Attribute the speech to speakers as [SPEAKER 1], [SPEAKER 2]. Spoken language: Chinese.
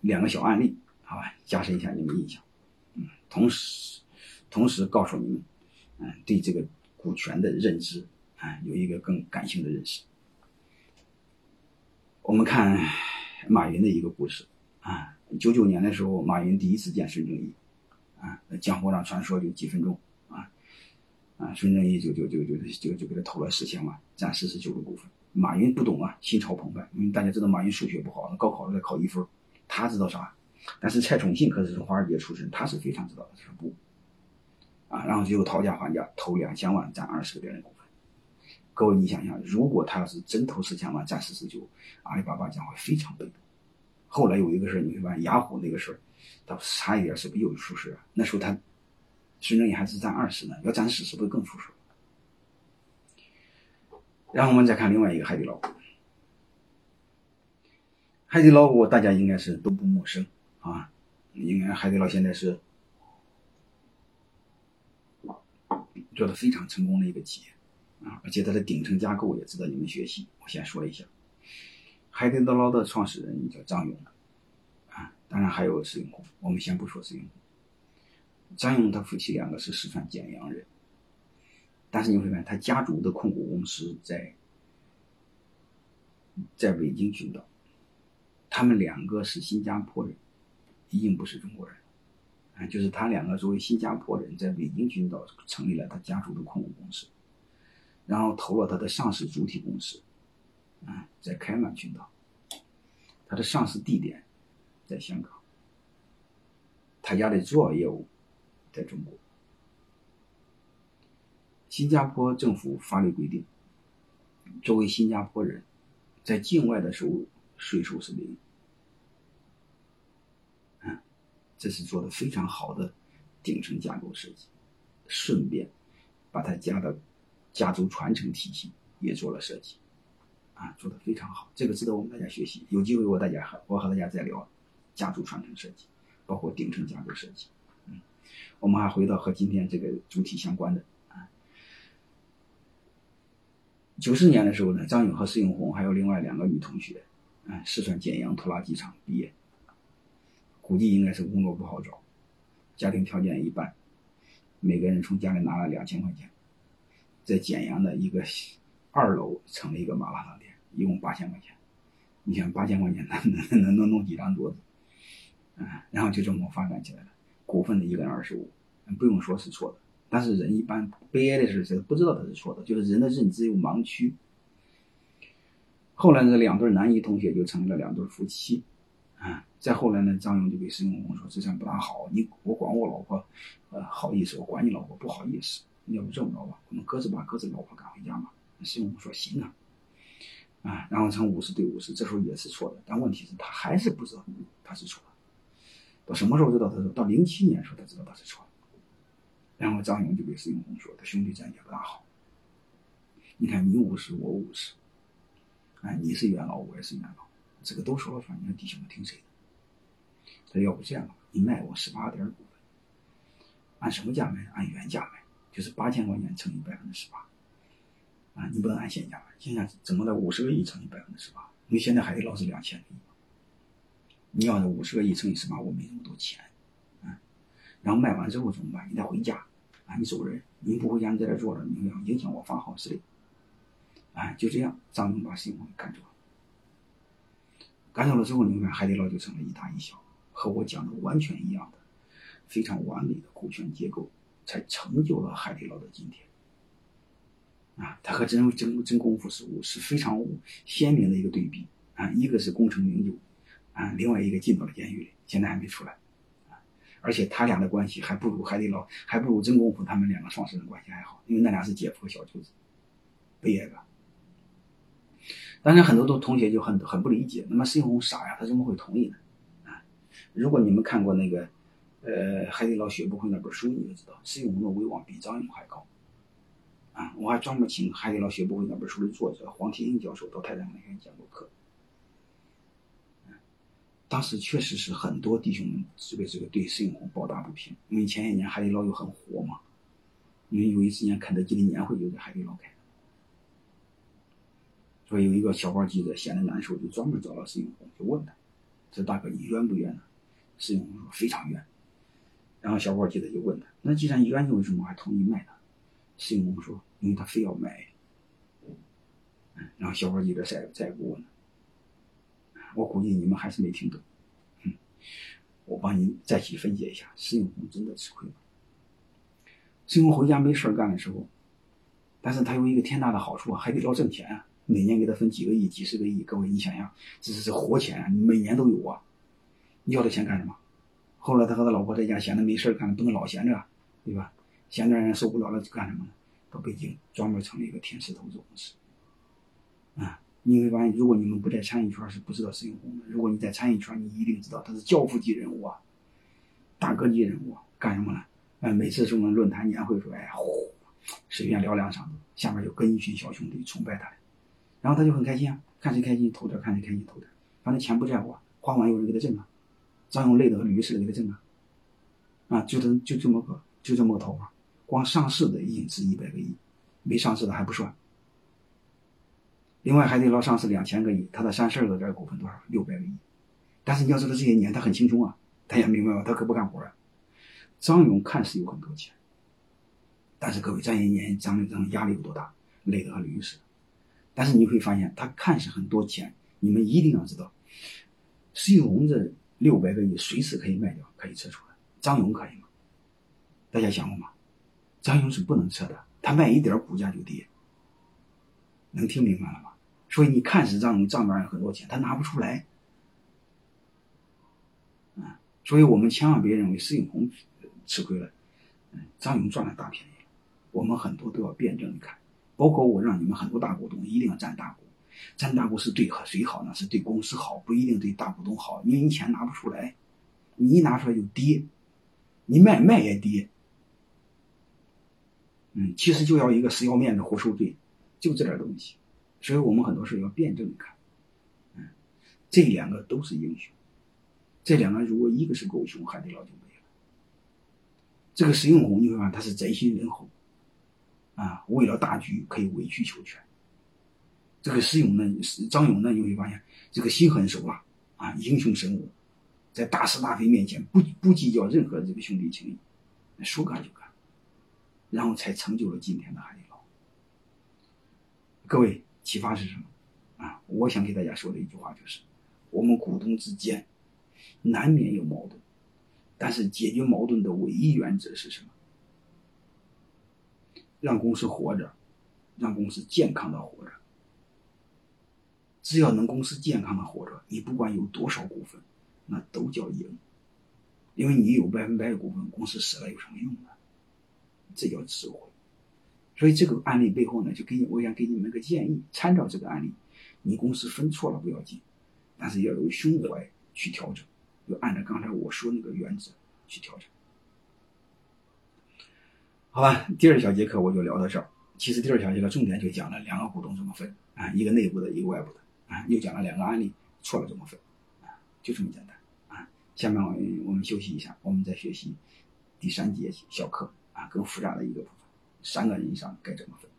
[SPEAKER 1] 两个小案例，好吧，加深一下你们印象。嗯，同时同时告诉你们，嗯，对这个股权的认知啊，有一个更感性的认识。我们看马云的一个故事啊，九九年的时候，马云第一次见孙正义，啊，江湖上传说就几分钟啊，啊，孙正义就就就就就就给他投了四千万，占四十九个股份。马云不懂啊，心潮澎湃，因为大家知道马云数学不好，高考才考一分，他知道啥？但是蔡崇信可是从华尔街出身，他是非常知道的，他说不，啊，然后最后讨价还价，投两千万，占二十个别人股份。各位，你想想，如果他要是真投四千万，占四十九，阿里巴巴将会非常被动。后来有一个事儿，你会发现雅虎那个事儿，他差一点是不是又出事啊？那时候他孙正义还是占二十呢，要占四十，不是更出事？然后我们再看另外一个海底捞，海底捞我大家应该是都不陌生啊，应该海底捞现在是做的非常成功的一个企业。啊，而且它的顶层架构也值得你们学习。我先说一下，海底捞的创始人叫张勇，啊，当然还有石永红。我们先不说石永红。张勇他夫妻两个是四川简阳人，但是你会发现他家族的控股公司在在北京群岛，他们两个是新加坡人，已经不是中国人，啊，就是他两个作为新加坡人在北京群岛成立了他家族的控股公司。然后投了他的上市主体公司，啊，在开曼群岛，他的上市地点在香港，他家的主要业务在中国。新加坡政府法律规定，作为新加坡人，在境外的收入税收是零，嗯，这是做的非常好的顶层架构设计，顺便把他家的。家族传承体系也做了设计，啊，做的非常好，这个值得我们大家学习。有机会我大家和我和大家再聊家族传承设计，包括顶层架构设计。嗯，我们还回到和今天这个主题相关的啊。九四年的时候呢，张勇和施永红还有另外两个女同学，四川简阳拖拉机厂毕业，估计应该是工作不好找，家庭条件一般，每个人从家里拿了两千块钱。在简阳的一个二楼成了一个麻辣烫店，一共八千块钱。你想八千块钱能能能能弄几张桌子？啊，然后就这么发展起来了。股份的一个人二十五，不用说是错的。但是人一般悲哀的是，谁不知道他是错的，就是人的认知有盲区。后来呢两对男一同学就成了两对夫妻，啊，再后来呢，张勇就给石永红说：“这算不大好，你我管我老婆，呃，好意思，我管你老婆不好意思。”要不这么着吧，我们各自把各自老婆赶回家嘛。师傅说行啊，啊，然后成五十对五十，这时候也是错的，但问题是他还是不知道他是错的。到什么时候知道他是？到零七年时候他知道他是错的。然后张勇就给石永红说：“他兄弟这样也不大好。你看你五十，我五十，哎，你是元老，我也是元老，这个都说了算，你说弟兄们听谁的？他要不这样吧，你卖我十八点股份，按什么价卖？按原价卖。”就是八千块钱乘以百分之十八，啊，你不能按现价，现价怎么的五十个亿乘以百分之十八？因为现在海底捞是两千个亿，你要是五十个亿乘以十八，我没那么多钱，啊，然后卖完之后怎么办？你得回家，啊，你走人，你不回家你在这坐着，你影响我发号施令，啊，就这样，张勇把施永红赶走了，赶走了之后，你看海底捞就成了一大一小，和我讲的完全一样的，非常完美的股权结构。才成就了海底捞的今天，啊，它和真真真功夫是是非常鲜明的一个对比啊，一个是功成名就，啊，另外一个进到了监狱里，现在还没出来，而且他俩的关系还不如海底捞，还不如真功夫他们两个创始人关系还好，因为那俩是姐夫和小舅子，不也吧？当然很多都同学就很很不理解，那么施永红傻呀，他怎么会同意呢？啊，如果你们看过那个。呃，海底捞学不会那本书你就知道，施永红的威望比张勇还高，啊，我还专门请海底捞学不会那本书的作者黄天英教授到泰山美院讲过课，当时确实是很多弟兄们这个这个对施永红抱打不平，因为前些年海底捞又很火嘛，因为有一次年肯德基的年会就在海底捞开，所以有一个小伙记者闲得难受，就专门找了施永红，就问他，这大哥你冤不冤呢？施永红说非常冤。然后小伙记者就问他，那既然冤，你为什么还同意卖呢？施永红说，因为他非要卖。然后小伙记者再再给我问，我估计你们还是没听懂。嗯，我帮你再去分解一下，施永红真的吃亏了。施永红回家没事干的时候，但是他有一个天大的好处啊，海底捞挣钱啊，每年给他分几个亿、几十个亿。各位，你想想，这是这活钱啊，每年都有啊。要这钱干什么？后来他和他老婆在家闲着没事干，不能老闲着，对吧？闲着人受不了了，就干什么呢？到北京专门成立一个天使投资公司。啊，你会发现，如果你们不在餐饮圈是不知道施永红的；如果你在餐饮圈，你一定知道他是教父级人物啊，大哥级人物。干什么呢？哎，每次什么论坛年会说，哎呀，呼，随便聊两场子，下面就跟一群小兄弟崇拜他，然后他就很开心啊，看谁开心投点，看谁开心投点，反正钱不在乎，花完有人给他挣啊，张勇累的和驴似的给他挣啊，啊，就这就这么个就这么个头啊，光上市的已经值一百个亿，没上市的还不算。另外，海底捞上市两千个亿，他的三十二个点股份多少？六百个亿。但是你要知道，这些年他很轻松啊，他也明白了，他可不干活啊。张勇看似有很多钱，但是各位，这一年张勇张压力有多大，累得和驴似的。但是你会发现，他看似很多钱，你们一定要知道，施永红这六百个亿随时可以卖掉，可以撤出来。张勇可以吗？大家想过吗？张勇是不能撤的，他卖一点股价就跌。能听明白了吗？所以你看似张勇账面上很多钱，他拿不出来。啊，所以我们千万别认为施永红吃亏了，嗯，张勇赚了大便宜。我们很多都要辩证的看，包括我让你们很多大股东一定要占大股，占大股是对和谁好呢？是对公司好，不一定对大股东好，因为你钱拿不出来，你一拿出来就跌，你卖卖也跌。嗯，其实就要一个死要面子活受罪。就这点东西，所以我们很多事要辩证的看。嗯，这两个都是英雄，这两个如果一个是狗熊，海底捞就没了。这个石永红，你会发现他是宅心仁厚，啊，为了大局可以委曲求全。这个石勇呢，张勇呢，你会发现这个心狠手辣，啊，英雄神武，在大是大非面前不不计较任何这个兄弟情谊，说干就干，然后才成就了今天的海底捞。各位，启发是什么？啊，我想给大家说的一句话就是：我们股东之间难免有矛盾，但是解决矛盾的唯一原则是什么？让公司活着，让公司健康的活着。只要能公司健康的活着，你不管有多少股份，那都叫赢。因为你有百分百的股份，公司死了有什么用呢？这叫智慧。所以这个案例背后呢，就给你，我想给你们个建议，参照这个案例，你公司分错了不要紧，但是要有胸怀去调整，就按照刚才我说那个原则去调整。好吧，第二小节课我就聊到这儿。其实第二小节课重点就讲了两个股东怎么分啊，一个内部的，一个外部的啊，又讲了两个案例错了怎么分啊，就这么简单啊。下面我我们休息一下，我们再学习第三节小课啊，更复杂的一个部分。三个人以上该怎么分？